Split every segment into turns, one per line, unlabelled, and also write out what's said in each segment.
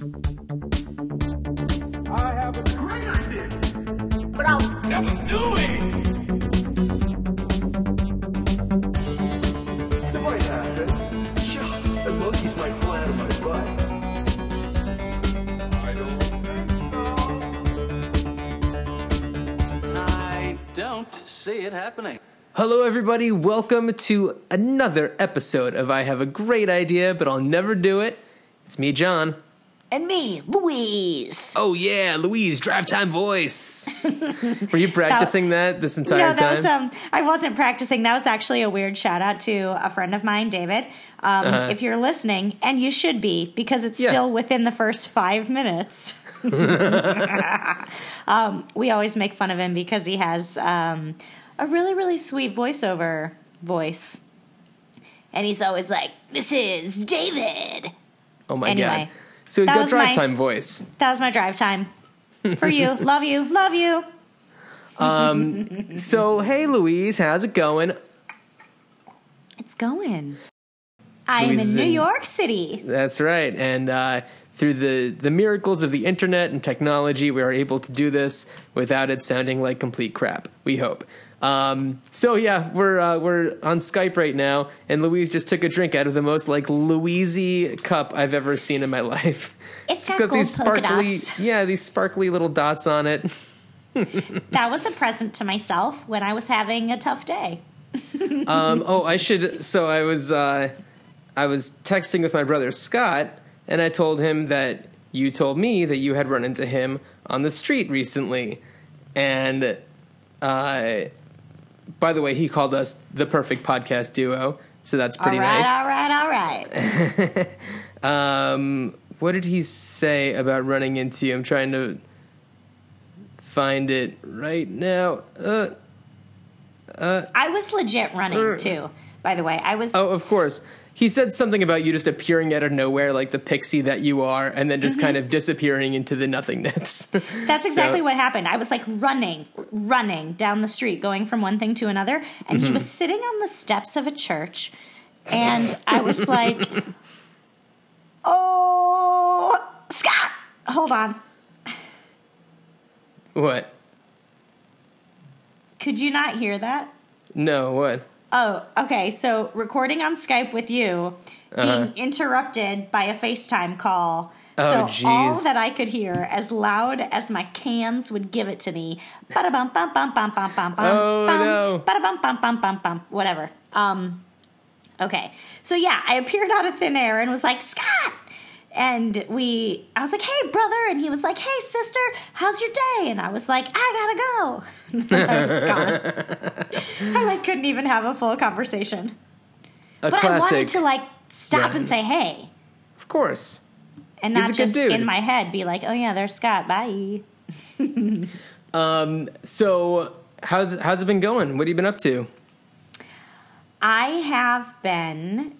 I have a great idea.
But I'll
Never do it. The might happen. Sure, the monkeys might fly on my butt. I don't think so.
I don't see it happening.
Hello, everybody. Welcome to another episode of I Have a Great Idea, but I'll Never Do It. It's me, John.
And me, Louise.
Oh, yeah, Louise, drive time voice. Were you practicing that this entire
no, that was
time?
um. I wasn't practicing. That was actually a weird shout out to a friend of mine, David. Um,
Uh-huh.
If you're listening, and you should be, because it's
Yeah.
still within the first five minutes. um, we always make fun of him because he has um, a really, really sweet voiceover voice, and he's always like, "This is David."
oh, my
anyway,
God. So he's
that
got
was
drive
my-
time voice.
That was my drive time for you. love you. Love you.
So, hey, Louise, how's it going?
It's going. I'm
Louise
in New
in-
York City.
That's right. And uh, through the, the miracles of the internet and technology, we are able to do this without it sounding like complete crap. We hope. Um, so yeah, we're uh, we're on Skype right now, and Louise just took a drink out of the most like Louise cup I've ever seen in my life.
It's got, gold
these sparkly, yeah, these sparkly little dots on it.
That was a present to myself when I was having a tough day.
Um, oh, I should. So I was uh, I was texting with my brother Scott, and I told him that you told me that you had run into him on the street recently, and uh, by the way, he called us the perfect podcast duo. So that's pretty
all right,
nice.
all right, all right.
Um, what did he say about running into you? I'm trying to find it right now. Uh,
I was legit running too. By the way, I was.
Oh, of course. He said something about you just appearing out of nowhere like the pixie that you are, and then just kind of disappearing into the nothingness.
That's exactly
so-
what happened. I was like running, running down the street, going from one thing to another, and
Mm-hmm.
he was sitting on the steps of a church, and I was like, "Oh, Scott, hold on."
what?
Could you not hear that?
No, what?
Oh, okay. So recording on Skype with you, being
Uh-huh.
interrupted by a FaceTime call.
Oh,
so all that I could hear, as loud as my cans would give it to me, bum bum bum bum bum bum bum,
Oh,
bum,
no.
bum bum bum bum bum, whatever. Um, okay. So yeah, I appeared out of thin air and was like, Scott. And we, I was like, hey, brother. And he was like, hey, sister, how's your day? And I was like, I gotta go. I. I like couldn't even have a full conversation.
A
But I wanted to like stop
Yeah.
and say hey,
of course.
and not just in my head be like, oh yeah, there's Scott. Bye.
Um, so, how's how's it been going? What have you been up to?
I have been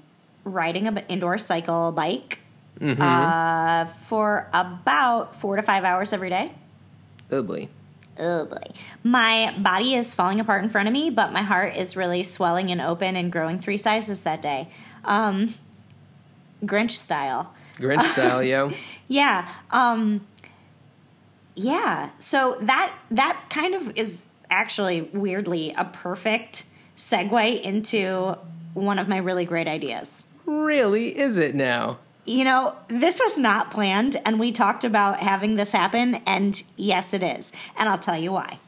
riding an indoor cycle bike
Mm-hmm.
uh, for about four to five hours every day.
Oh boy.
Oh boy. My body is falling apart in front of me, but my heart is really swelling and open and growing three sizes that day. Um, Grinch style.
Grinch style, yo.
Yeah. Um yeah. So that that kind of is actually weirdly a perfect segue into one of my really great ideas.
Really, is it now?
You know, this was not planned and we talked about having this happen and yes it is. And I'll tell you why.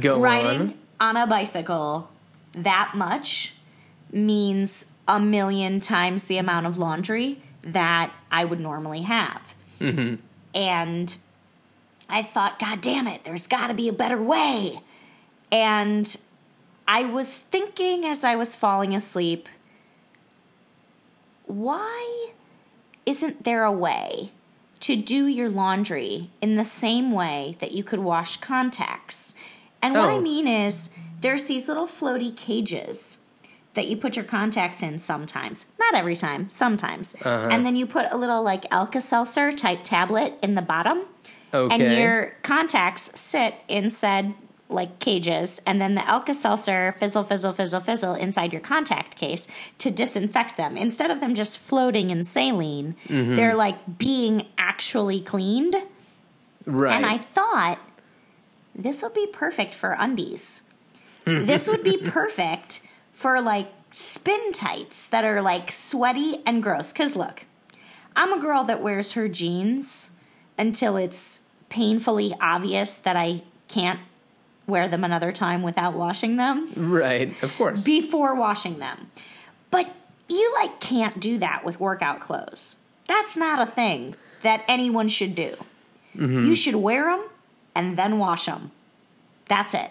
Go
Riding
on.
on a bicycle that much means a million times the amount of laundry that I would normally have. Mm-hmm. And I thought, God damn it, there's got to be a better way. And I was thinking as I was falling asleep, why isn't there a way to do your laundry in the same way that you could wash contacts? And what I
Oh.
mean is, there's these little floaty cages that you put your contacts in sometimes. Not every time, sometimes. Uh-huh. And then you put a little like Alka Seltzer type tablet in the bottom.
Okay.
And your contacts sit in said like cages, and then the Alka Seltzer fizzle, fizzle, fizzle, fizzle inside your contact case to disinfect them. Instead of them just floating in saline, mm-hmm. they're like being actually cleaned.
Right.
And I thought this would be perfect for undies. Hmm. this would be perfect for like spin tights that are like sweaty and gross. Because look, I'm a girl that wears her jeans until it's painfully obvious that I can't wear them another time without washing them
right. Of course.
before washing them. But you like can't do that with workout clothes. That's not a thing that anyone should do. Mm-hmm. You should wear them and then wash them. That's it.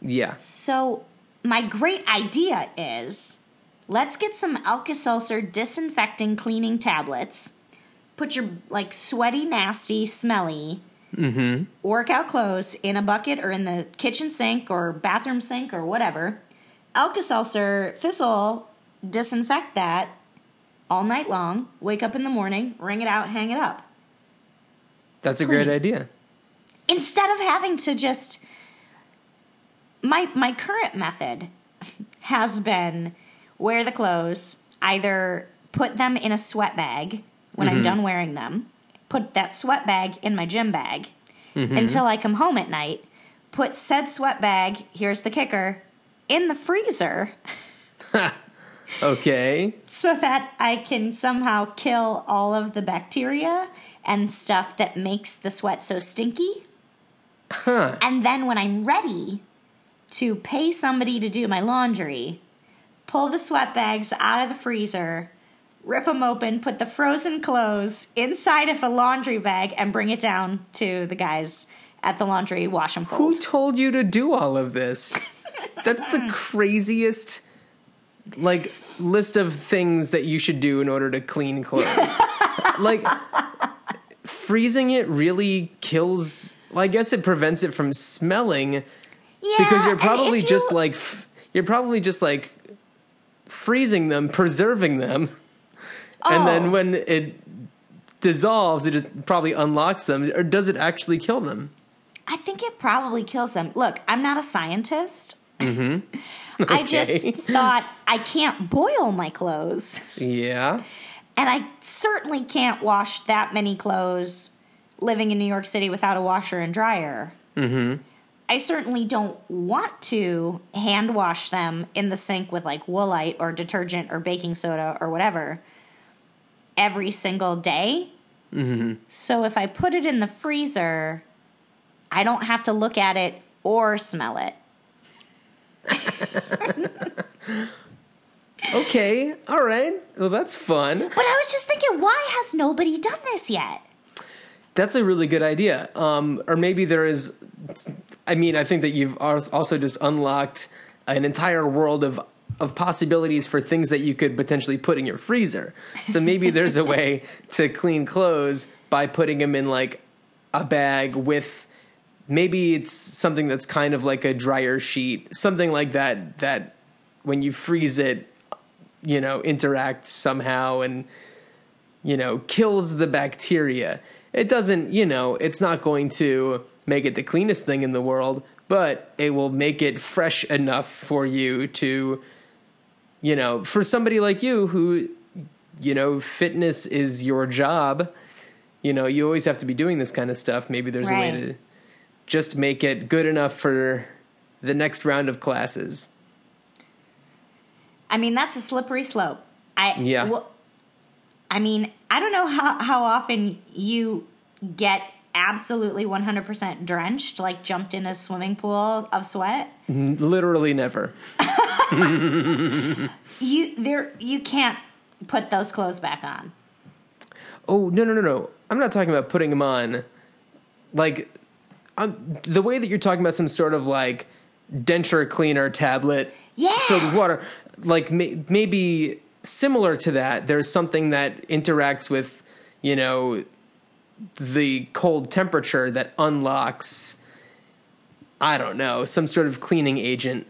yeah.
So, my great idea is let's get some Alka Seltzer disinfecting cleaning tablets. Put your like sweaty, nasty, smelly Mm-hmm. workout clothes in a bucket or in the kitchen sink or bathroom sink or whatever. Alka Seltzer fizzle, disinfect that all night long. Wake up in the morning, wring it out, hang it up.
That's a great idea.
instead of having to just my my current method has been wear the clothes either put them in a sweat bag when i'm mm-hmm. done wearing them put that sweat bag in my gym bag until i come home at night put said sweat bag here's the kicker in the freezer
Okay.
so that I can somehow kill all of the bacteria and stuff that makes the sweat so stinky. Huh. And then when I'm ready to pay somebody to do my laundry, pull the sweat bags out of the freezer, rip them open, put the frozen clothes inside of a laundry bag, and bring it down to the guys at the laundry, wash them fold.
Who told you to do all of this? That's the craziest like list of things that you should do in order to clean clothes. like freezing it really kills well, I guess it prevents it from smelling
yeah,
because you're probably
if
just like f- you're probably just like freezing them, preserving them. And
Oh.
then when it dissolves, it just probably unlocks them or does it actually kill them?
I think it probably kills them. Look, I'm not a scientist.
Mm-hmm.
I just thought I can't boil my clothes.
Yeah.
And I certainly can't wash that many clothes living in New York City without a washer and dryer. Mm-hmm. I certainly don't want to hand wash them in the sink with like woolite or detergent or baking soda or whatever every single day. Mm-hmm. So if I put it in the freezer, I don't have to look at it or smell it.
Okay. All right. Well, that's fun.
But I was just thinking, why has nobody done this yet?
That's a really good idea. Um, or maybe there is. I mean, I think that you've also just unlocked an entire world of of possibilities for things that you could potentially put in your freezer. So maybe there's a way to clean clothes by putting them in like a bag with. Maybe it's something that's kind of like a dryer sheet, something like that. That when you freeze it, you know, interacts somehow and you know, kills the bacteria. It doesn't, you know, it's not going to make it the cleanest thing in the world, but it will make it fresh enough for you to, you know, for somebody like you who, you know, fitness is your job. You know, you always have to be doing this kind of stuff. Maybe there's a way to just make it good enough for the next round of classes.
I mean, that's a slippery slope. I
Yeah.
well, I mean, I don't know how how often you get absolutely 100% drenched, like jumped in a swimming pool of sweat.
Literally never.
You there you can't put those clothes back on.
Oh no no no no! I'm not talking about putting them on. Like, um, the way that you're talking about some sort of like denture cleaner tablet
Yeah.
filled with water, like may, maybe similar to that. There's something that interacts with, you know, the cold temperature that unlocks. I don't know some sort of cleaning agent.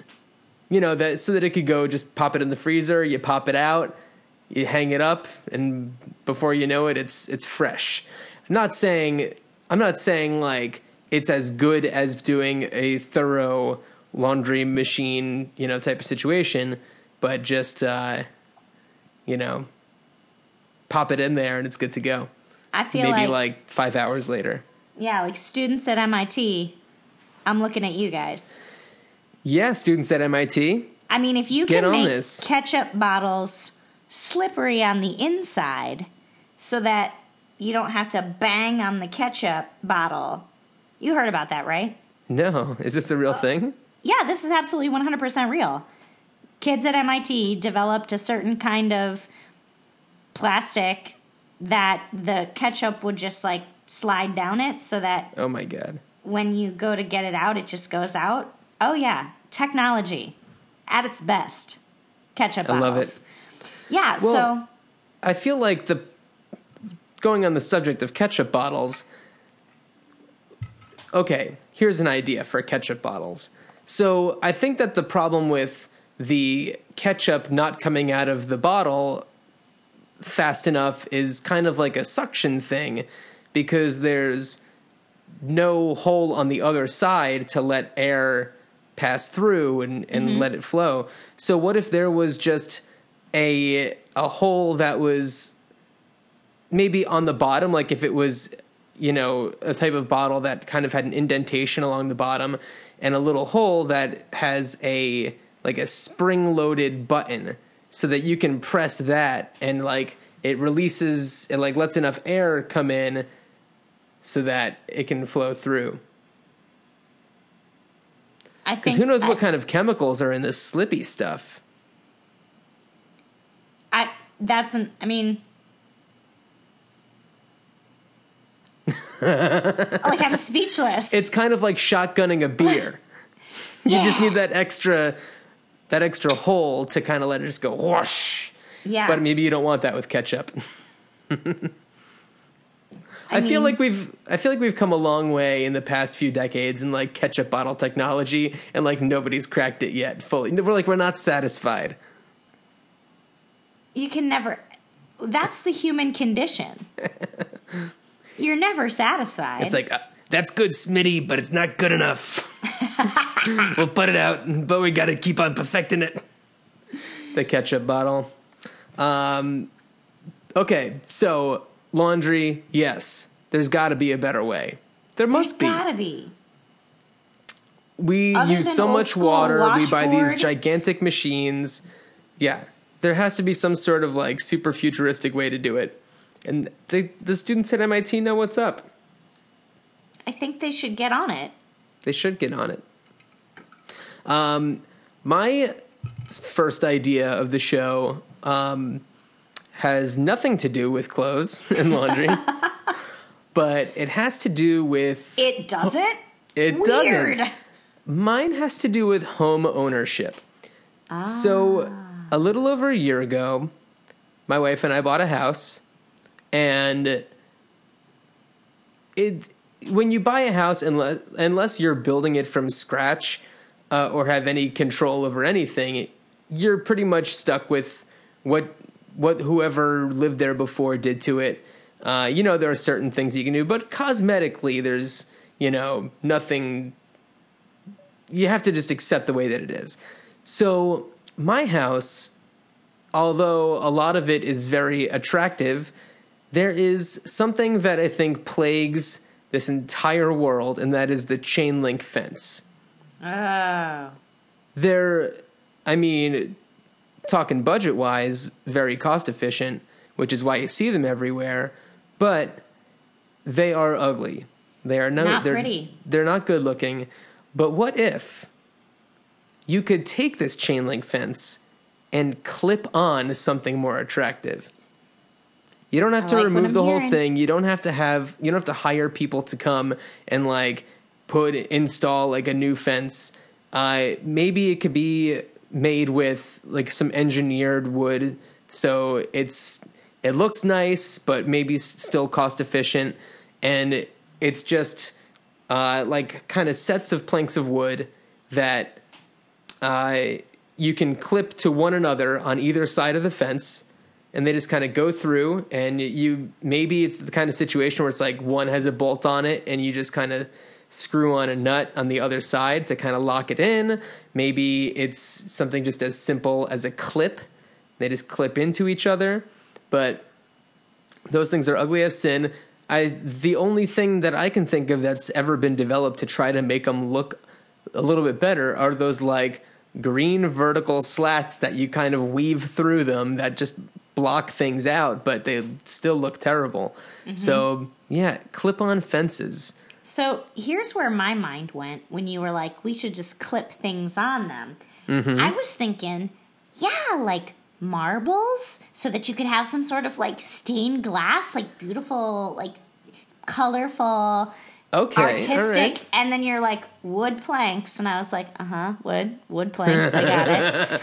You know that so that it could go just pop it in the freezer. You pop it out, you hang it up, and before you know it, it's it's fresh. I'm not saying I'm not saying like it's as good as doing a thorough laundry machine, you know, type of situation, but just uh, you know, pop it in there and it's good to go.
I feel
Maybe
like,
like five hours later.
yeah, like students at MIT. I'm looking at you guys.
Yeah, students at MIT.
I mean, if you
Get
can
on
make
this.
ketchup bottles slippery on the inside so that you don't have to bang on the ketchup bottle. You heard about that, right?
No, is this a real uh, thing?
Yeah, this is absolutely 100% real. Kids at MIT developed a certain kind of plastic that the ketchup would just like slide down it so that
Oh my god.
when you go to get it out, it just goes out. Oh, yeah. Technology at its best. Ketchup
I
bottles.
love it.
Yeah,
Well-
so
I feel like the going on the subject of ketchup bottles. Okay, here's an idea for ketchup bottles. So I think that the problem with the ketchup not coming out of the bottle fast enough is kind of like a suction thing because there's no hole on the other side to let air pass through and, and mm-hmm. let it flow. So what if there was just a a hole that was maybe on the bottom, like if it was, you know, a type of bottle that kind of had an indentation along the bottom and a little hole that has a like a spring loaded button so that you can press that and like it releases it like lets enough air come in so that it can flow through.
I
Because
think
who knows what kind of chemicals are in this slippy stuff?
I that's an I mean like I'm speechless.
It's kind of like shotgunning a beer. You just need that extra that extra hole to kind of let it just go whoosh.
yeah.
But maybe you don't want that with ketchup. I, feel
mean-
like we've I feel like we've come a long way in the past few decades in like ketchup bottle technology and like nobody's cracked it yet fully. We're like we're not satisfied.
you can never that's the human condition. You're never satisfied.
It's like uh, that's good, Smitty, but it's not good enough. we'll put it out, but we got to keep on perfecting it. The ketchup bottle. Um, okay, so laundry. Yes, there's got to be a better way. There
There's
must be.
gotta be.
we
Other
use so much water. We buy these gigantic machines. Yeah, there has to be some sort of like super futuristic way to do it. And they, the students at MIT know what's up.
I think they should get on it.
They should get on it. Um, my first idea of the show um, has nothing to do with clothes and laundry, but it has to do with.
It doesn't?
It
Weird.
doesn't. Mine has to do with home ownership. So, a little over a year ago, my wife and I bought a house, and it when you buy a house, unless unless you're building it from scratch uh, or have any control over anything, you're pretty much stuck with what what whoever lived there before did to it. Uh, you know, there are certain things you can do, but cosmetically, there's you know nothing. You have to just accept the way that it is. So my house, although a lot of it is very attractive, there is something that I think plagues this entire world, and that is the chain link fence.
Oh.
They're, I mean, talking budget wise, very cost efficient, which is why you see them everywhere, but they are ugly. They are no,
Not
they're,
pretty.
They're not good looking. But what if you could take this chain link fence and clip on something more attractive? You don't have
I
to
like
remove the whole thing. You don't have to have you don't have to hire people to come and like put install like a new fence. Uh, maybe it could be made with like some engineered wood, so it's it looks nice, but maybe still cost efficient, and it's just uh, like kind of sets of planks of wood that uh, you can clip to one another on either side of the fence and they just kind of go through and you maybe it's the kind of situation where it's like one has a bolt on it and you just kind of screw on a nut on the other side to kind of lock it in. Maybe it's something just as simple as a clip. They just clip into each other. But those things are ugly as sin. I the only thing that I can think of that's ever been developed to try to make them look a little bit better are those like green vertical slats that you kind of weave through them that just block things out, but they still look terrible. Mm-hmm. So yeah, clip on fences.
So here's where my mind went when you were like, we should just clip things on them.
Mm-hmm.
I was thinking, yeah, like marbles, so that you could have some sort of like stained glass, like beautiful, like colorful,
Okay,
artistic.
right.
And then you're like, wood planks. And I was like, uh huh, wood, wood planks. I got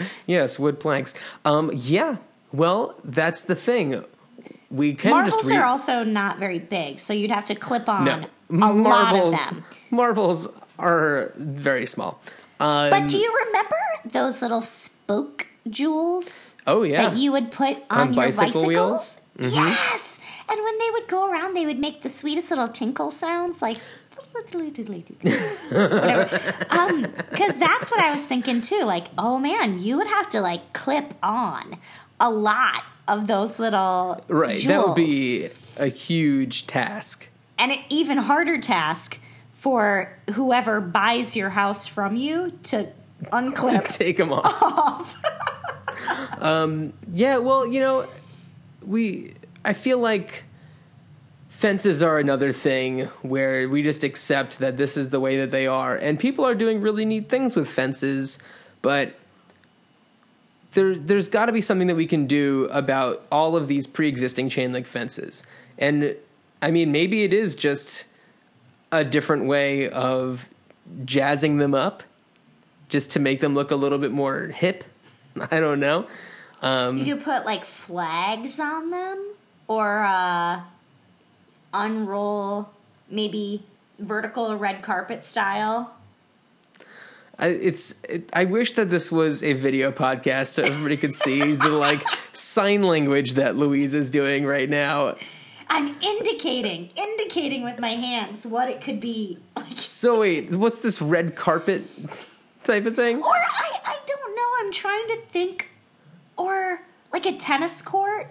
it.
Yes, wood planks. Um, yeah. Well, that's the thing. We can
Marbles
just re-
are also not very big, so you'd have to clip on
no
a lot of
marbles.
them.
Marbles are very small. Um,
But do you remember those little spoke jewels?
Oh, yeah.
that you would put on,
On
your
bicycle
bicycles?
wheels? Mm-hmm.
Yes, and when they would go around, they would make the sweetest little tinkle sounds, like. Whatever. Um, because that's what I was thinking too. Like, oh man, you would have to like clip on a lot of those little
right. That would be a huge task.
and an even harder task for whoever buys your house from you to
to
unclip.
take them off. um, yeah, well, you know, we. I feel like fences are another thing where we just accept that this is the way that they are, and people are doing really neat things with fences, but. There, there's got to be something that we can do about all of these pre-existing chain link fences, and I mean maybe it is just a different way of jazzing them up just to make them look a little bit more hip. I don't know. Um,
You could put like flags on them or uh, unroll maybe vertical red carpet style.
I, it's. It, I wish that this was a video podcast so everybody could see the like sign language that Louise is doing right now.
I'm indicating, indicating with my hands what it could be.
So wait, what's this red carpet type of thing?
Or I, I don't know. I'm trying to think. Or like a tennis court.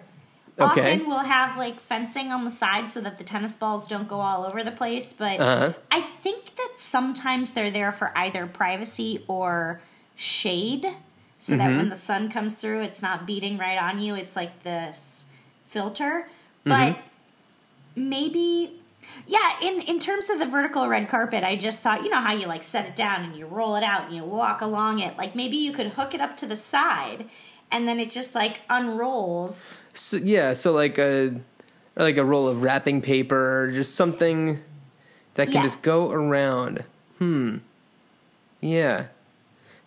Okay.
Often we'll have like fencing on the side so that the tennis balls don't go all over the place. But
Uh-huh.
I think that sometimes they're there for either privacy or shade. So that
Mm-hmm.
when the sun comes through, it's not beating right on you. It's like this filter.
Mm-hmm.
But maybe yeah in in terms of the vertical red carpet i just thought you know how you like set it down and you roll it out and you walk along it like maybe you could hook it up to the side and then it just like unrolls
So, yeah, so like a like a roll of wrapping paper or just something that can
Yeah.
just go around. Hmm. Yeah.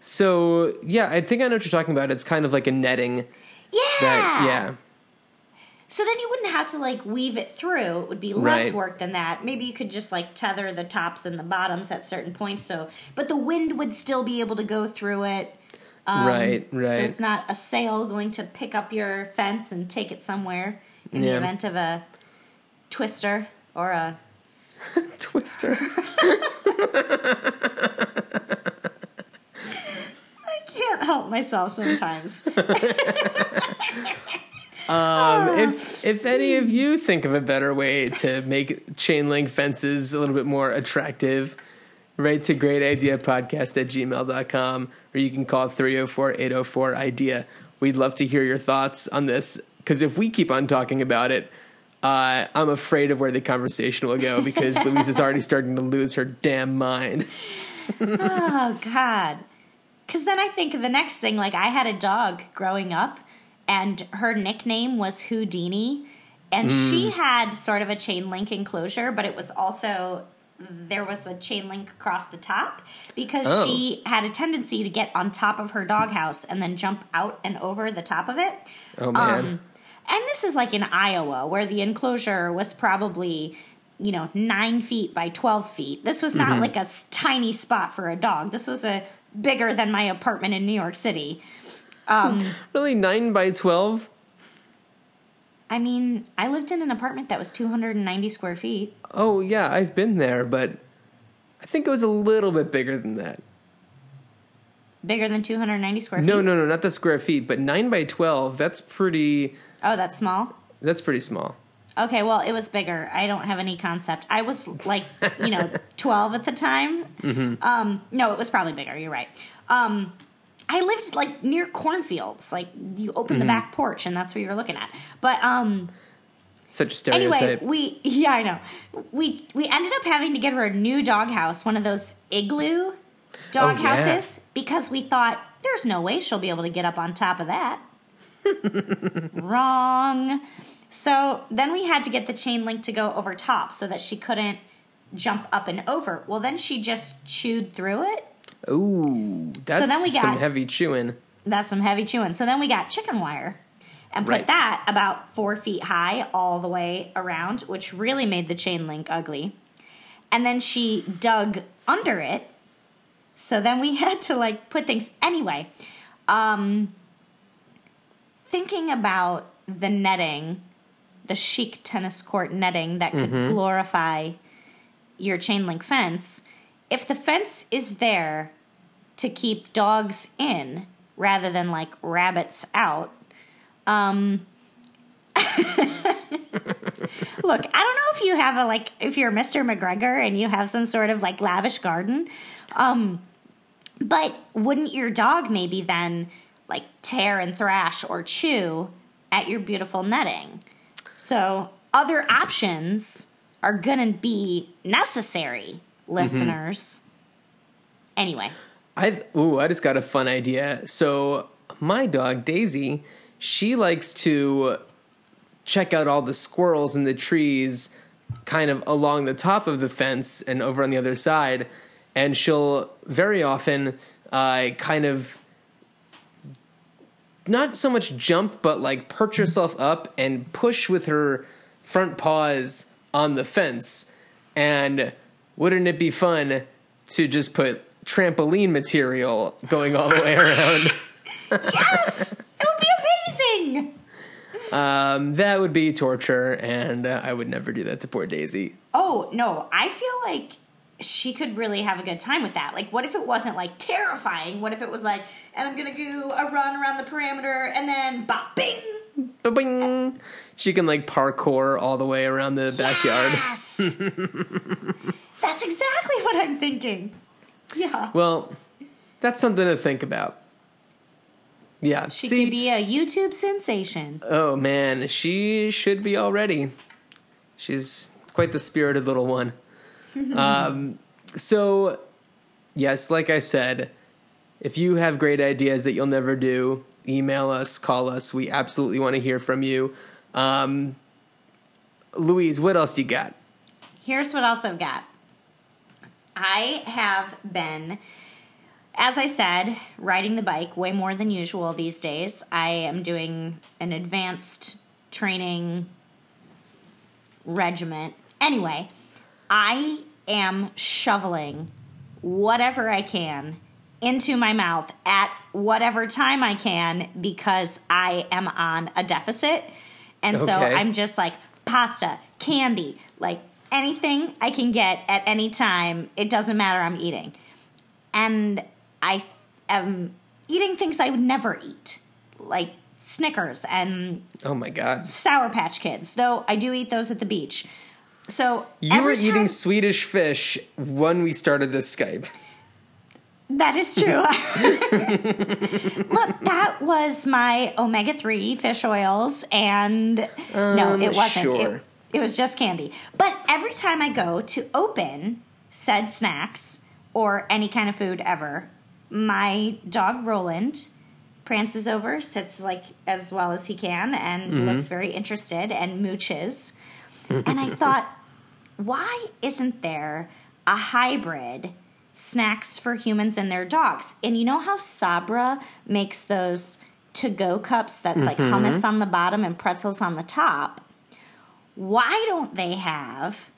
So yeah, I think I know what you're talking about. It's kind of like a netting
yeah
that yeah.
so then you wouldn't have to like weave it through it would be less
Right.
work than that maybe you could just like tether the tops and the bottoms at certain points so but the wind would still be able to go through it
right, right.
So it's not a sail going to pick up your fence and take it somewhere in the event of a twister or a.
Twister.
I can't help myself sometimes.
Um, if if any of you think of a better way to make chain link fences a little bit more attractive, write to greatideapodcast at gmail.com or you can call 304-804-IDEA. We'd love to hear your thoughts on this because if we keep on talking about it, uh, I'm afraid of where the conversation will go because Louise is already starting to lose her damn mind.
oh God! Because then I think of the next thing. Like I had a dog growing up, and her nickname was Houdini, and she had sort of a chain link enclosure, but it was also there was a chain link across the top because
Oh.
she had a tendency to get on top of her doghouse and then jump out and over the top of it.
Oh man.
Um, and this is like in Iowa, where the enclosure was probably, you know, nine feet by 12 feet. This was
Mm-hmm.
not like a tiny spot for a dog. This was a bigger than my apartment in New York City.
really 9 by 12?
I mean, I lived in an apartment that was 290 square feet.
Oh yeah, I've been there, but I think it was a little bit bigger than that.
Bigger than 290 square feet?
No, no, no, not the square feet, but nine by twelve. That's pretty.
Oh, that's small?
That's pretty small.
Okay, well, it was bigger. I don't have any concept. I was like, you know, 12 at the time.
Mm-hmm.
Um, no, it was probably bigger. You're right. Um, I lived like near cornfields. Like you open
Mm-hmm.
the back porch and that's what you're looking at. But um,
Such a stereotype.
anyway, we yeah, I know. We we ended up having to get her a new doghouse, one of those igloo dog
Oh, yeah.
houses, because we thought there's no way she'll be able to get up on top of that. Wrong. So then we had to get the chain link to go over top so that she couldn't jump up and over. Well, then she just chewed through it.
Ooh, that's
then we
some heavy chewing.
That's some heavy chewing. So then we got chicken wire and put
Right.
that about four feet high all the way around, which really made the chain link ugly. And then she dug under it. So then we had to like put things anyway. Um thinking about the netting, the chic tennis court netting that could glorify your chain link fence, if the fence is there to keep dogs in rather than like rabbits out. Um Look, I don't know if you have a like if you're Mr. McGregor and you have some sort of like lavish garden. Um but wouldn't your dog maybe then like tear and thrash or chew at your beautiful netting? So other options are gonna be necessary, listeners. Anyway.
I ooh, I just got a fun idea. So my dog Daisy, she likes to check out all the squirrels in the trees, kind of along the top of the fence and over on the other side, and she'll very often uh, kind of not so much jump, but like perch herself up and push with her front paws on the fence. And wouldn't it be fun to just put trampoline material going all the way around?
Yes! It would be amazing!
um, that would be torture, and uh, I would never do that to poor Daisy.
Oh, no, I feel like she could really have a good time with that. Like, what if it wasn't like terrifying? What if it was like, and I'm gonna do a run around the perimeter and then bop bing!
Ba-bing! She can like parkour all the way around the backyard.
That's exactly what I'm thinking. Yeah.
Well, that's something to think about. Yeah.
She
See,
could be a YouTube sensation.
oh man, she should be already. She's quite the spirited little one. um, so, yes, like I said, if you have great ideas that you'll never do, email us, call us. We absolutely want to hear from you. Um, Louise, what else do you got?
Here's what else I've got. I have been, as I said, riding the bike way more than usual these days. I am doing an advanced training regiment. Anyway, I am shoveling whatever I can into my mouth at whatever time I can because I am on a deficit. And so
Okay.
I'm just like pasta, candy, like anything I can get at any time. It doesn't matter, I'm eating. And I am eating things I would never eat, like Snickers and
Oh my god.
Sour Patch Kids, though I do eat those at the beach. So
You were
time-
eating Swedish fish when we started this Skype.
That is true. Look, that was my omega 3 fish oils, and no,
Um,
it wasn't.
sure.
It, it was just candy. But every time I go to open said snacks or any kind of food ever, my dog Roland prances over, sits like as well as he can, and
Mm-hmm.
looks very interested and mooches. and I thought, why isn't there a hybrid snacks for humans and their dogs? And you know how Sabra makes those to go cups that's like hummus on the bottom and pretzels on the top? Why don't they have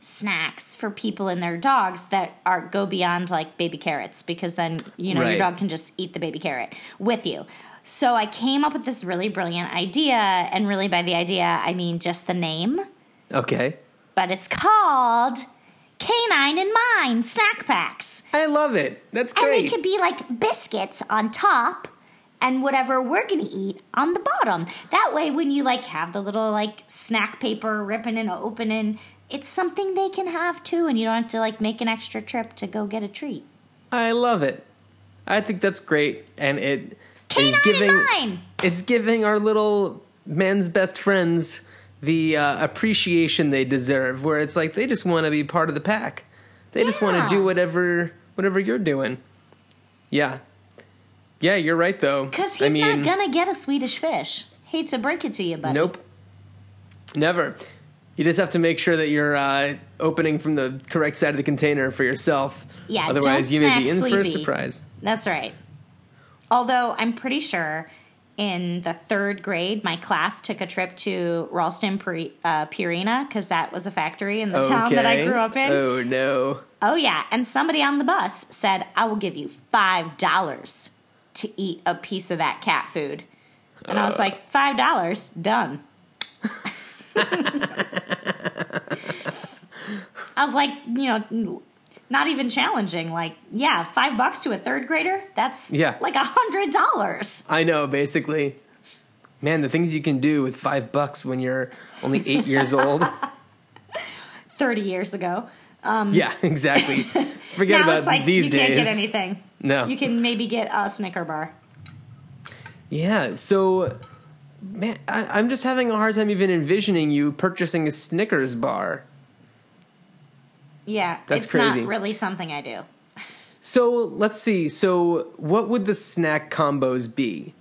snacks for people and their dogs that are go beyond like baby carrots because then you know
Right.
your dog can just eat the baby carrot with you. So I came up with this really brilliant idea and really by the idea I mean just the name
Okay.
but it's called canine and mine snack packs.
I love it. That's great.
And they could be like biscuits on top and whatever we're to eat on the bottom. That way, when you like have the little like snack paper ripping and opening, it's something they can have too, and you don't have to like make an extra trip to go get a treat.
I love it. I think that's great, and it is giving it's giving our little men's best friends the uh, appreciation they deserve. Where it's like they just want to be part of the pack. They just want to do whatever whatever you're doing. Yeah, yeah, you're right though.
Because he's
I mean,
not gonna get a Swedish fish. Hate to break it to you, buddy.
Nope. Never. You just have to make sure that you're uh, opening from the correct side of the container for yourself.
Yeah,
Otherwise,
don't
you may be in for a
sleepy.
surprise.
That's right. Although I'm pretty sure in the third grade, my class took a trip to Ralston, uh, Purina, because that was a factory in the town that I grew up in.
Oh no.
Oh yeah, and somebody on the bus said, "I will give you five dollars to eat a piece of that cat food," and I was uh. like, five dollars, done." I was like, you know, not even challenging. Like, yeah, five bucks to a third grader? That's
Yeah.
like a hundred dollars.
I know, basically. Man, the things you can do with five bucks when you're only eight years old.
Thirty years ago.
Um, yeah, exactly. Forget
now
about
it's like
these
you
days.
can't get anything.
No.
You can maybe get a Snicker bar.
Yeah, so man, I, I'm just having a hard time even envisioning you purchasing a Snickers bar.
Yeah,
That's
it's
crazy.
not really something I do.
So let's see. So what would the snack combos be?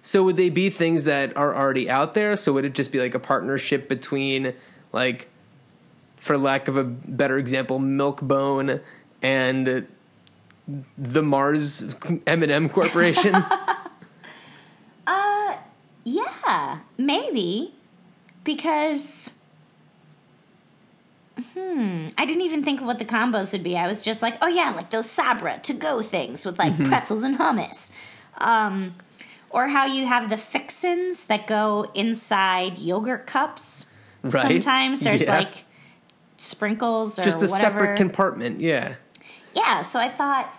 So would they be things that are already out there? So would it just be like a partnership between, like, for lack of a better example, Milkbone and the Mars M&M Corporation?
Uh yeah, maybe. Because hmm, I didn't even think of what the combos would be. I was just like, oh yeah, like those Sabra to go things with
Mm-hmm.
like pretzels and hummus. Um or how you have the fixins that go inside yogurt cups.
Right.
Sometimes there's
Yeah.
like sprinkles or
just a
whatever.
separate compartment, yeah.
Yeah, so I thought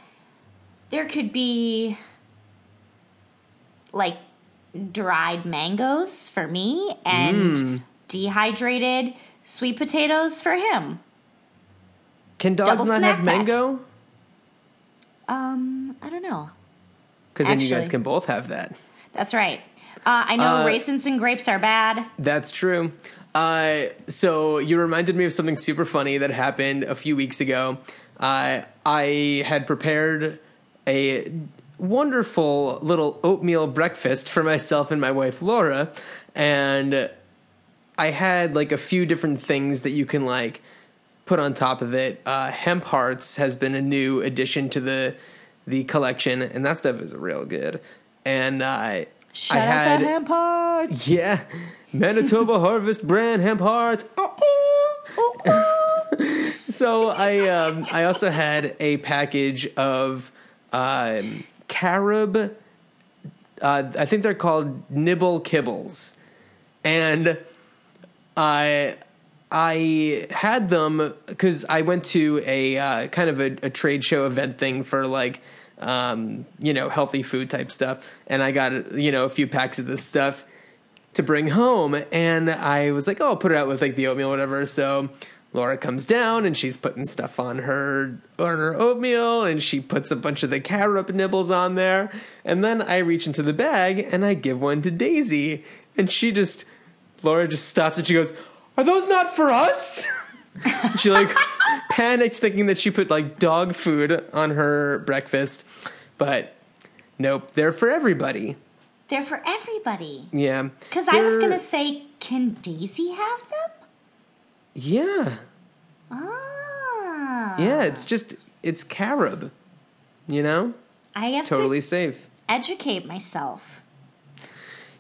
there could be like dried mangoes for me and
Mm.
dehydrated sweet potatoes for him.
Can dogs
Double
not have
pack.
mango?
Um, I don't know.
Because then you guys can both have that.
That's right. Uh, I know
Uh,
raisins and grapes are bad.
That's true. Uh, so you reminded me of something super funny that happened a few weeks ago. Uh, I had prepared a wonderful little oatmeal breakfast for myself and my wife Laura, and I had like a few different things that you can like put on top of it. Uh, Hemp Hearts has been a new addition to the the collection, and that stuff is real good. And uh,
Shout
I
out
had
to hemp hearts.
yeah, Manitoba Harvest brand hemp heart. so I um, I also had a package of um, carob. Uh, I think they're called nibble kibbles, and I I had them because I went to a uh, kind of a, a trade show event thing for like um, you know healthy food type stuff, and I got you know a few packs of this stuff to bring home, and I was like, oh, I'll put it out with like the oatmeal, whatever. So Laura comes down and she's putting stuff on her on her oatmeal, and she puts a bunch of the carob nibbles on there, and then I reach into the bag and I give one to Daisy, and she just Laura just stops and she goes, "Are those not for us?" she like panics, thinking that she put like dog food on her breakfast, but nope, they're for everybody.
They're for everybody.
Yeah,
Because I was going to say, can Daisy have them?
Yeah,
Ah.
yeah. It's just it's carob, you know,
I have
totally
to
safe.
educate myself.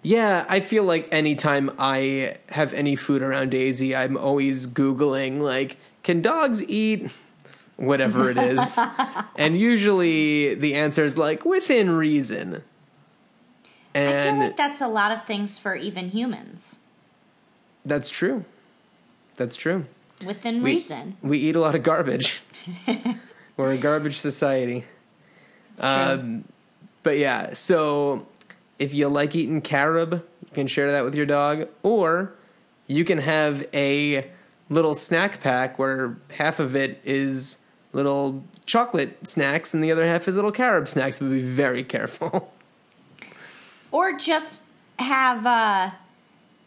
Yeah, I feel like anytime I have any food around Daisy, I'm always Googling, like, can dogs eat whatever it is? and usually the answer is like, within reason.
I feel like that's a lot of things for even humans.
that's true. That's true.
within
We,
reason.
we eat a lot of garbage. We're a garbage society. Um, but yeah, so if you like eating carob, you can share that with your dog, or you can have a little snack pack where half of it is little chocolate snacks and the other half is little carob snacks. But be very careful.
or just have uh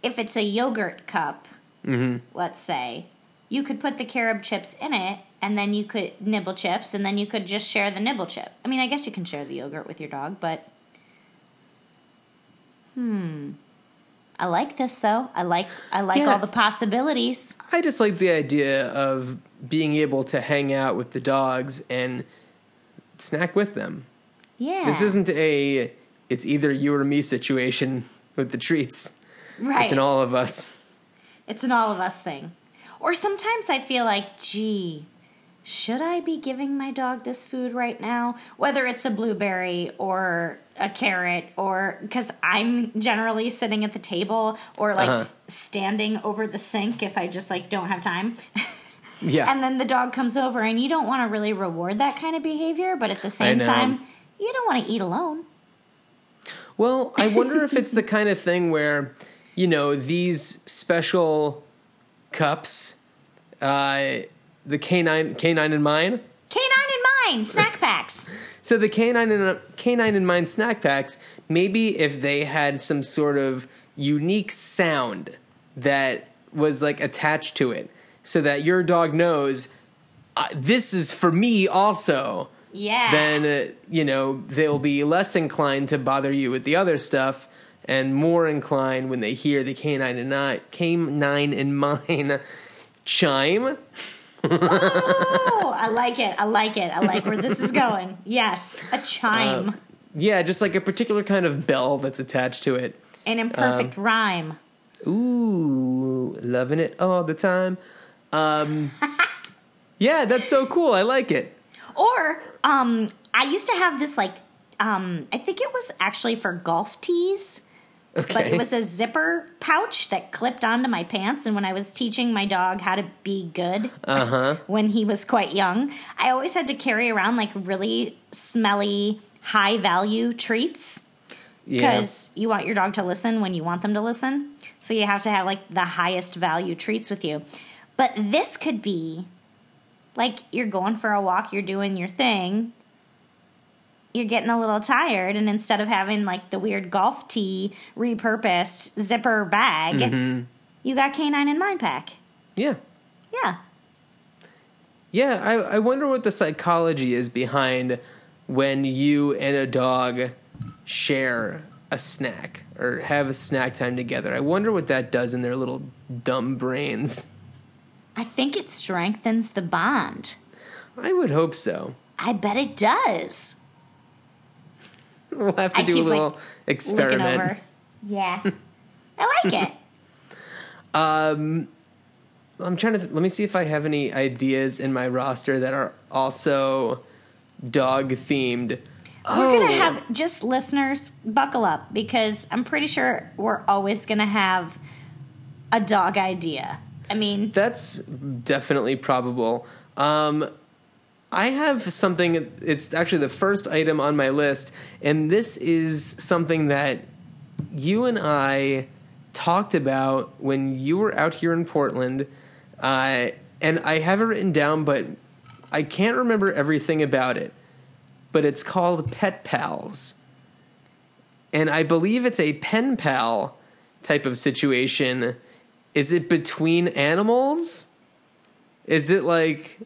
if it's a yogurt cup
Mm-hmm.
let's say you could put the carob chips in it and then you could nibble chips and then you could just share the nibble chip i mean i guess you can share the yogurt with your dog but hmm i like this though i like i like
Yeah.
all the possibilities
I just like the idea of being able to hang out with the dogs and snack with them.
yeah
This isn't a it's either you or me situation with the treats.
right
It's an all of us.
It's an all of us thing. Or sometimes I feel like, gee, should I be giving my dog this food right now? Whether it's a blueberry or a carrot, or because I'm generally sitting at the table or like
Uh-huh.
standing over the sink if I just like don't have time.
Yeah.
and then the dog comes over, and you don't want to really reward that kind of behavior, but at the same time, you don't want to eat alone.
Well, I wonder if it's the kind of thing where, you know, these special cups, uh, the canine canine in mine.
Canine in mine snack packs.
So the canine in canine in mine snack packs. Maybe if they had some sort of unique sound that was like attached to it, so that your dog knows uh, this is for me also.
Yeah.
then uh, you know they'll be less inclined to bother you with the other stuff and more inclined when they hear the canine and canine in mine chime.
Oh, I like it. I like it. I like where this is going. Yes, a chime.
Yeah, just like a particular kind of bell that's attached to it.
An imperfect rhyme.
Ooh, loving it all the time. Um, yeah, that's so cool. I like it.
Or um, I used to have this like um, I think it was actually for golf tees. But it was a zipper pouch that clipped onto my pants. And when I was teaching my dog how to be good
Uh-huh.
when he was quite young, I always had to carry around like really smelly, high value treats.
yeah.
because you want your dog to listen when you want them to listen. So you have to have like the highest value treats with you. But this could be like you're going for a walk, you're doing your thing, you're getting a little tired, and instead of having like the weird golf tee repurposed zipper bag, mm-hmm. you got canine in mind pack.
Yeah.
Yeah.
Yeah, I, I wonder what the psychology is behind when you and a dog share a snack or have a snack time together. I wonder what that does in their little dumb brains.
I think it strengthens the bond.
I would hope so.
I bet it does.
We'll have to
I
do a
keep, like,
little
Looking
experiment.
Yeah. I like it.
I'm trying to. Th- let me see if I have any ideas in my roster that are also dog themed.
We're gonna have just listeners buckle up because I'm pretty sure we're always gonna have a dog idea. I mean,
That's definitely probable. Um, I have something. It's actually the first item on my list, and this is something that you and I talked about when you were out here in Portland. Uh, and I have it written down, but I can't remember everything about it. But it's called Pet Pals, and I believe it's a pen pal type of situation. Is it between animals? Is it like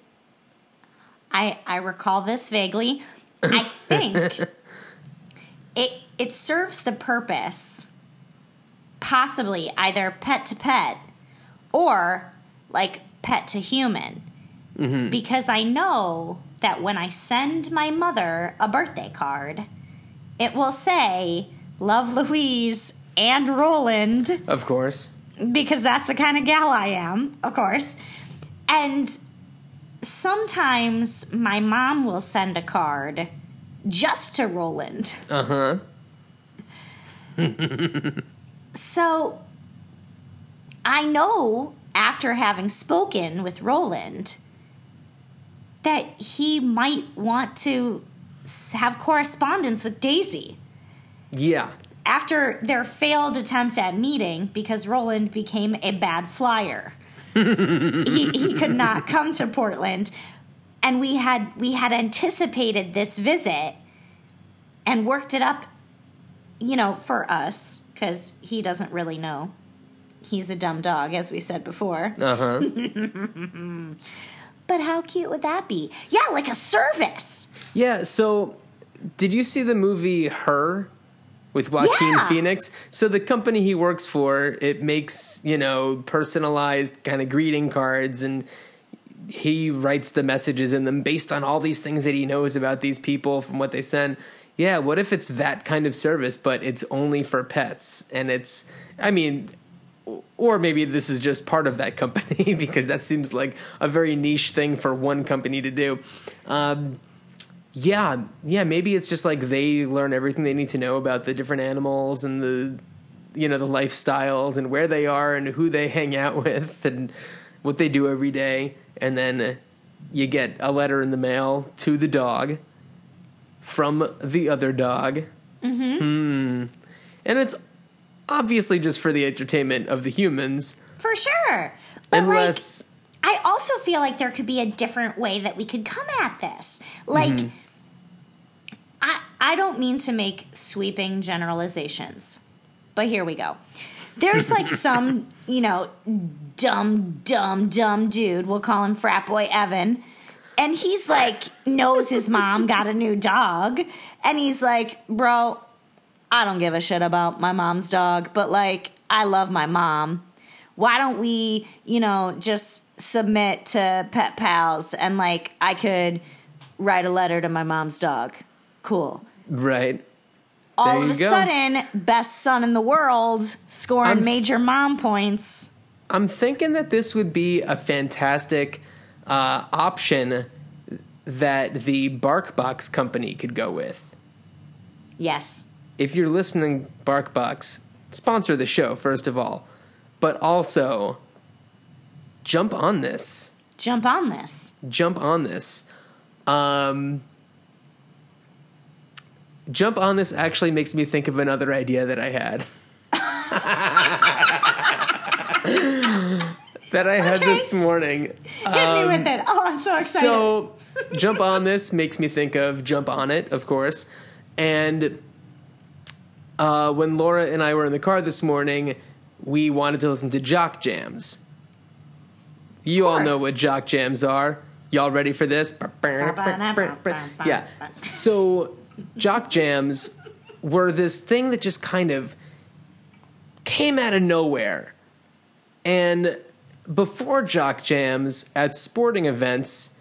I I recall this vaguely. I think it it serves the purpose, possibly either pet to pet or like pet to human. Mm-hmm. Because I know that when I send my mother a birthday card, it will say "Love Louise" and Roland
Of course.
because that's the kind of gal I am, of course. And sometimes my mom will send a card just to Roland.
Uh huh.
So I know after having spoken with Roland, that he might want to have correspondence with Daisy
Yeah.
after their failed attempt at meeting because Roland became a bad flyer. He, he could not come to Portland and we had we had anticipated this visit and worked it up you know for us cuz he doesn't really know. He's a dumb dog as we said before.
Uh huh.
But how cute would that be? Yeah, like a service.
yeah. So, did you see the movie Her with Joaquin
Yeah.
Phoenix? So the company he works for it makes you know personalized kind of greeting cards and. He writes the messages in them based on all these things that he knows about these people from what they send. Yeah, what if it's that kind of service, but it's only for pets? And it's, I mean, or maybe this is just part of that company because that seems like a very niche thing for one company to do. Um, yeah, yeah, maybe it's just like they learn everything they need to know about the different animals and the you know the lifestyles and where they are and who they hang out with and what they do every day and then you get a letter in the mail to the dog from the other dog. Mm-hmm. And it's obviously just for the entertainment of the humans
For sure. But
unless
I also feel like there could be a different way that we could come at this. Like
Mm-hmm.
I I don't mean to make sweeping generalizations. But here we go. There's like some, you know, dumb dumb dumb dude, we'll call him frat boy Evan. And he's like knows his mom got a new dog and he's like, "Bro, I don't give a shit about my mom's dog, but like I love my mom. Why don't we, you know, just submit to Pet Pals and like I could write a letter to my mom's dog. Cool.
right
All of a
go.
sudden, best son in the world, scoring
I'm-
major mom points.
I'm thinking that this would be a fantastic uh, option that the BarkBox company could go with.
Yes.
If you're listening, BarkBox, sponsor the show, first of all, but also jump on this.
Jump on this.
Jump on this. Um, jump on this actually makes me think of another idea that I had. that I had this morning.
Hit me with it. Oh, I'm so excited.
So, jump on this makes me think of jump on it, of course. And uh, when Laura and I were in the car this morning, we wanted to listen to jock jams. You all know what jock jams are. Y'all ready for this? Yeah. So, jock jams were this thing that just kind of came out of nowhere. And before jock jams at sporting events,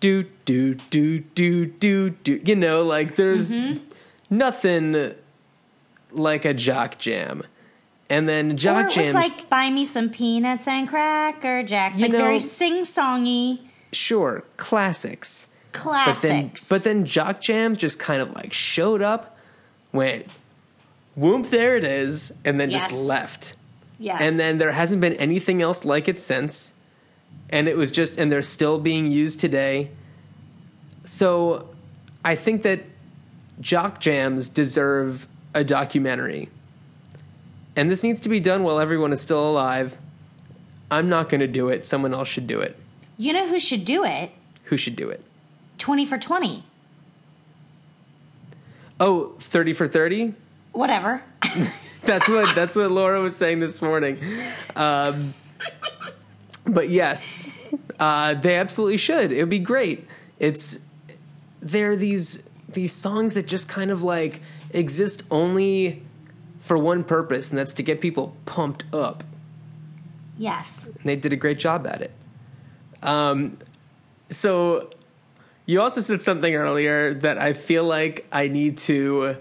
do do do do do do you know like there's mm-hmm. nothing like a jock jam. And then Jock or
it was like buy me some peanuts and cracker jacks,
You
like
know-
very sing songy
sure, classics. But then
classics.
but then jock jams just kind of like showed up, went whoop there it is, and then just left.
yes.
and then there hasn't been anything else like it since and it was just and they're still being used today so i think that jock jams deserve a documentary and this needs to be done while everyone is still alive i'm not going to do it someone else should do it
you know who should do it?
who should do it
20 for 20.
oh 30 for 30
Whatever.
that's what that's what Laura was saying this morning. Um, but yes, uh, they absolutely should. It would be great. It's they're these these songs that just kind of like exist only for one purpose, and that's to get people pumped up.
Yes.
And they did a great job at it. Um, so you also said something earlier that I feel like I need to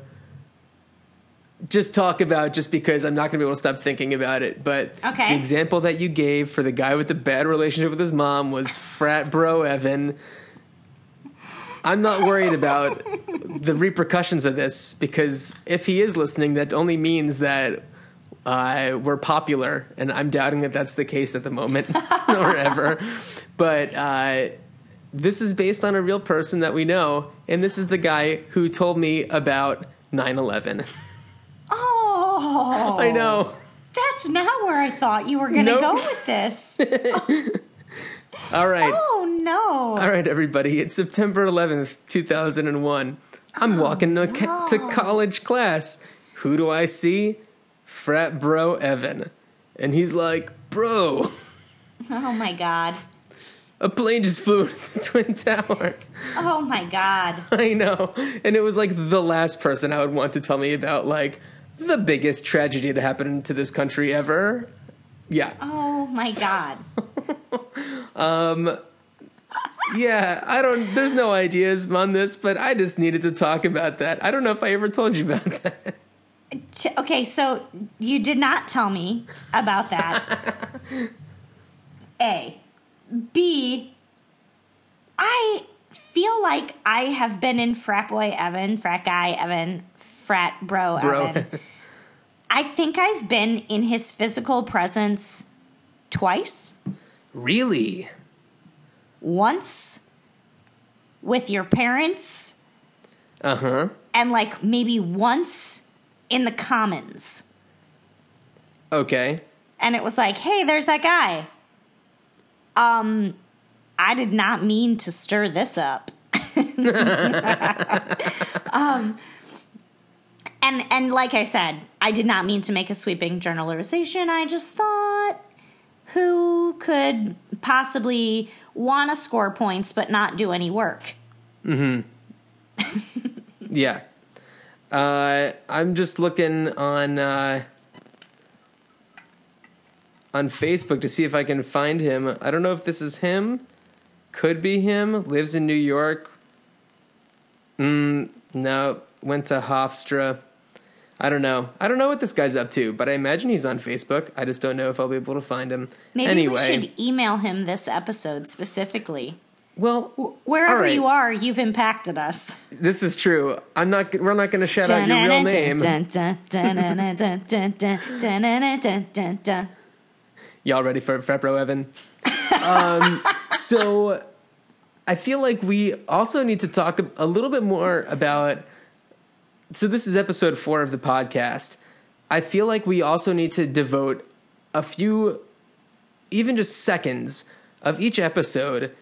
just talk about just because I'm not going to be able to stop thinking about it. But
Okay.
the example that you gave for the guy with the bad relationship with his mom was frat bro Evan. I'm not worried about the repercussions of this because if he is listening, that only means that uh, were popular, and I'm doubting that that's the case at the moment or ever. But uh, this is based on a real person that we know, and this is the guy who told me about 9 11.
Oh,
I know.
That's not where I thought you were going to
Nope.
go with this.
All right.
Oh no.
All right, everybody. It's September 11th, 2001. I'm oh, walking to, ca- to college class. Who do I see? Frat bro Evan. And he's like, Bro,
Oh my god.
a plane just flew into the Twin Towers.
Oh my god.
I know. And it was like the last person I would want to tell me about, like, the biggest tragedy to happen to this country ever. Yeah.
Oh my god.
Um, yeah, I don't, there's no ideas on this, but I just needed to talk about that. I don't know if I ever told you about that.
Okay, so you did not tell me about that. A. B. I feel like I have been in frat boy Evan, frat guy Evan, frat bro,
Bro.
Evan. I think I've been in his physical presence twice.
Really?
Once with your parents,
Uh huh.
and like maybe once in the commons.
Okay.
and it was like, "Hey, there's that guy." Um, I did not mean to stir this up. um, and and like I said, I did not mean to make a sweeping generalization. I just thought who could possibly want to score points but not do any work. Mm hmm.
yeah. Uh, I'm just looking on uh, on Facebook to see if I can find him. I don't know if this is him. Could be him. Lives in New York. Mm, no. Went to Hofstra. I don't know. I don't know what this guy's up to, but I imagine he's on Facebook. I just don't know if I'll be able to find him.
Maybe
anyway,
we should email him this episode specifically.
well,
Wherever
right.
you are, you've impacted us.
This is true. I'm not. We're not going to shout out your real name. Y'all ready for Fepro Evan? um, so I feel like we also need to talk a little bit more about. So this is episode four of the podcast. I feel like we also need to devote a few, even just seconds of each episode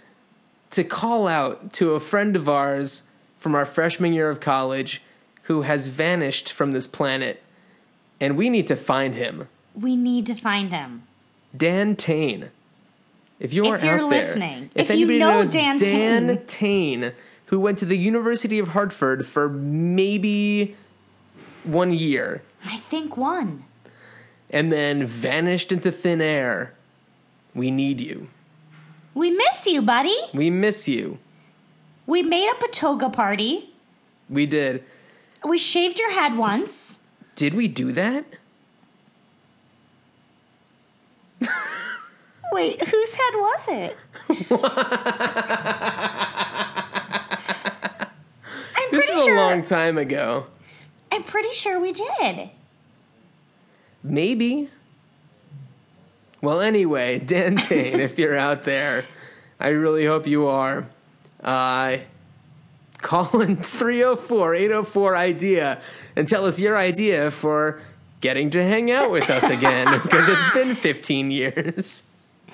to call out to a friend of ours from our freshman year of college who has vanished from this planet, and we need to find him.
We need to find him.
Dan Tane. If you are
If you're
out there,
listening,
if,
if you know Dan
Dan
Tane.
Tane, who went to the University of Hartford for maybe one year
I think one.
and then vanished into thin air, we need you.
We miss you, buddy.
We miss you.
We made up a toga party.
We did.
We shaved your head once.
Did we do that?
Wait, whose head was it?
This is a long time ago.
I'm pretty sure we did.
Maybe. Well, anyway, Dan Tane, if you're out there, I really hope you are. Uh, call in 304 804 IDEA and tell us your idea for getting to hang out with us again because it's been 15 years.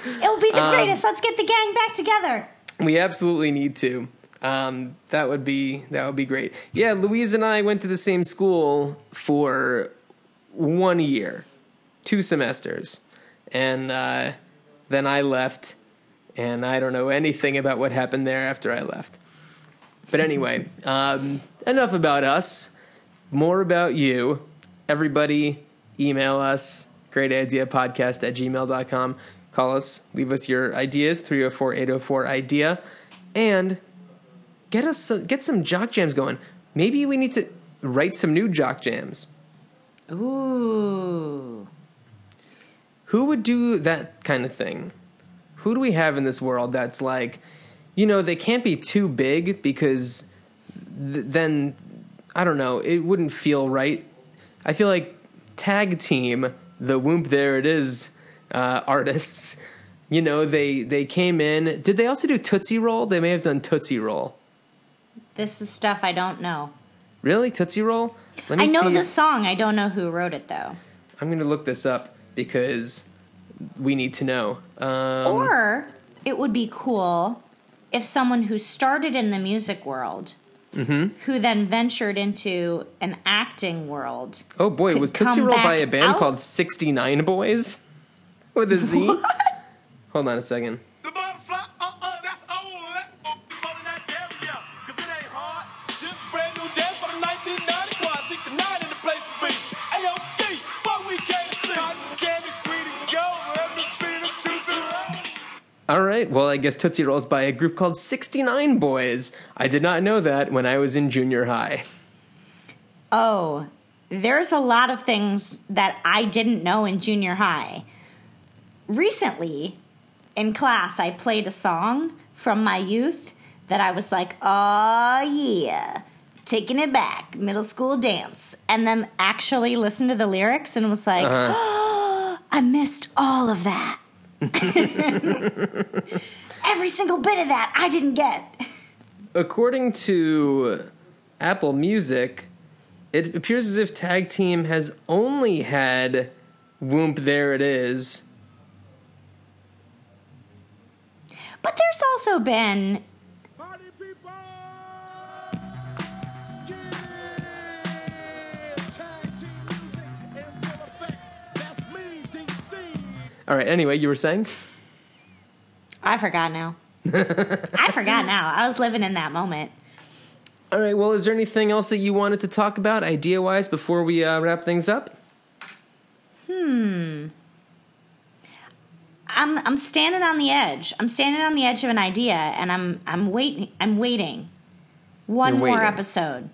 It'll be the
Um,
greatest. Let's get the gang back together.
We absolutely need to. Um, that would be that would be great. Yeah, Louise and I went to the same school for one year, two semesters, and uh, then I left, and I don't know anything about what happened there after I left. But anyway, um, enough about us. More about you. Everybody, email us. Great idea podcast at gmail.com. Call us, leave us your ideas, 304 804 idea, and get us some, get some jock jams going. Maybe we need to write some new jock jams.
Ooh.
Who would do that kind of thing? Who do we have in this world that's like, you know, they can't be too big because th- then I don't know, it wouldn't feel right. I feel like tag team the Whoomp There It Is uh, artists. You know, they they came in. Did they also do Tootsie Roll? They may have done Tootsie Roll.
This is stuff I don't know.
Really, Tootsie Roll? Let
I know
see
the song. I don't know who wrote it though.
I'm going to look this up because we need to know. Um,
or it would be cool if someone who started in the music world,
Mm-hmm.
who then ventured into an acting world,
oh boy, was Tootsie Roll by a band
out?
called 69 Boyz with a Z? Hold on a second. All right, well, I guess Tootsie Roll's by a group called 69 Boyz. I did not know that when I was in junior high.
Oh, there's a lot of things that I didn't know in junior high. Recently, in class, I played a song from my youth that I was like, oh yeah, taking it back, middle school dance. And then actually listened to the lyrics and was like, uh-huh. oh, I missed all of that. Every single bit of that I didn't get.
According to Apple Music, it appears as if Tag Team has only had Whoomp There It Is.
But there's also been
All right, anyway, you were saying?
I forgot now. I forgot now. I was living in that moment.
All right, well, is there anything else that you wanted to talk about idea wise before we uh, wrap things up? Hmm.
I'm I'm standing on the edge. I'm standing on the edge of an idea, and I'm I'm waiting. I'm waiting. One
You're
more episode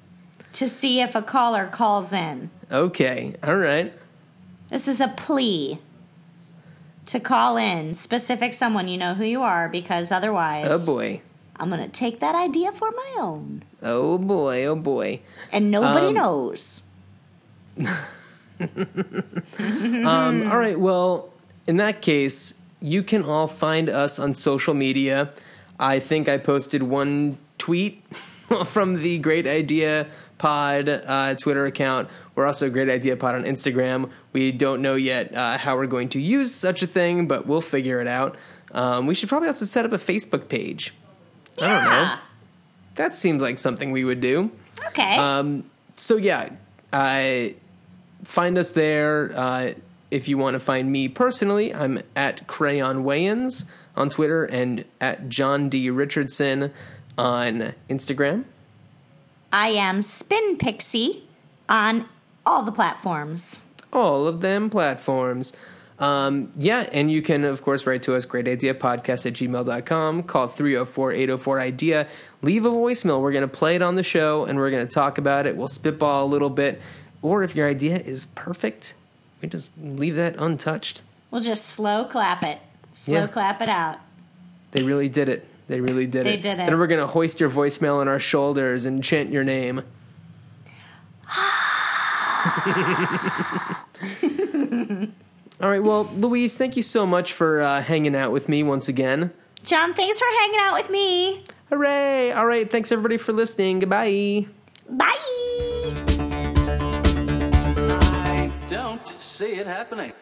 to see if a caller calls in.
Okay, all right.
This is a plea to call in specific someone you know who you are because otherwise
Oh boy.
I'm gonna take that idea for my own
Oh boy, oh boy.
and nobody
Um,
knows.
Um, all right, well, in that case, you can all find us on social media. I think I posted one tweet from the Great Idea Pod uh, Twitter account. We're also a Great Idea Pod on Instagram. We don't know yet uh, how we're going to use such a thing, but we'll figure it out. Um, we should probably also set up a Facebook page. I don't know. That seems like something we would do.
Okay.
Um, so yeah, uh, find us there. Uh, if you want to find me personally, I'm at Crayon Wayans on Twitter and at John D Richardson on Instagram.
I am Spin Pixie on all the platforms.
All of them platforms. Um, yeah, and you can, of course, write to us, greatideapodcast at gmail.com. Call 304 804 IDEA. Leave a voicemail. We're going to play it on the show and we're going to talk about it. We'll spitball a little bit. Or if your idea is perfect, we just leave that untouched.
We'll just slow clap it. Slow
Yeah.
clap it out.
They really did it. They really did
They
it.
did it.
Then we're going to hoist your voicemail on our shoulders and chant your name. All right, well, Louise, thank you so much for uh, hanging out with me once again.
John, thanks for hanging out with me.
Hooray! All right, thanks everybody for listening. Goodbye.
Bye.
I don't see it happening.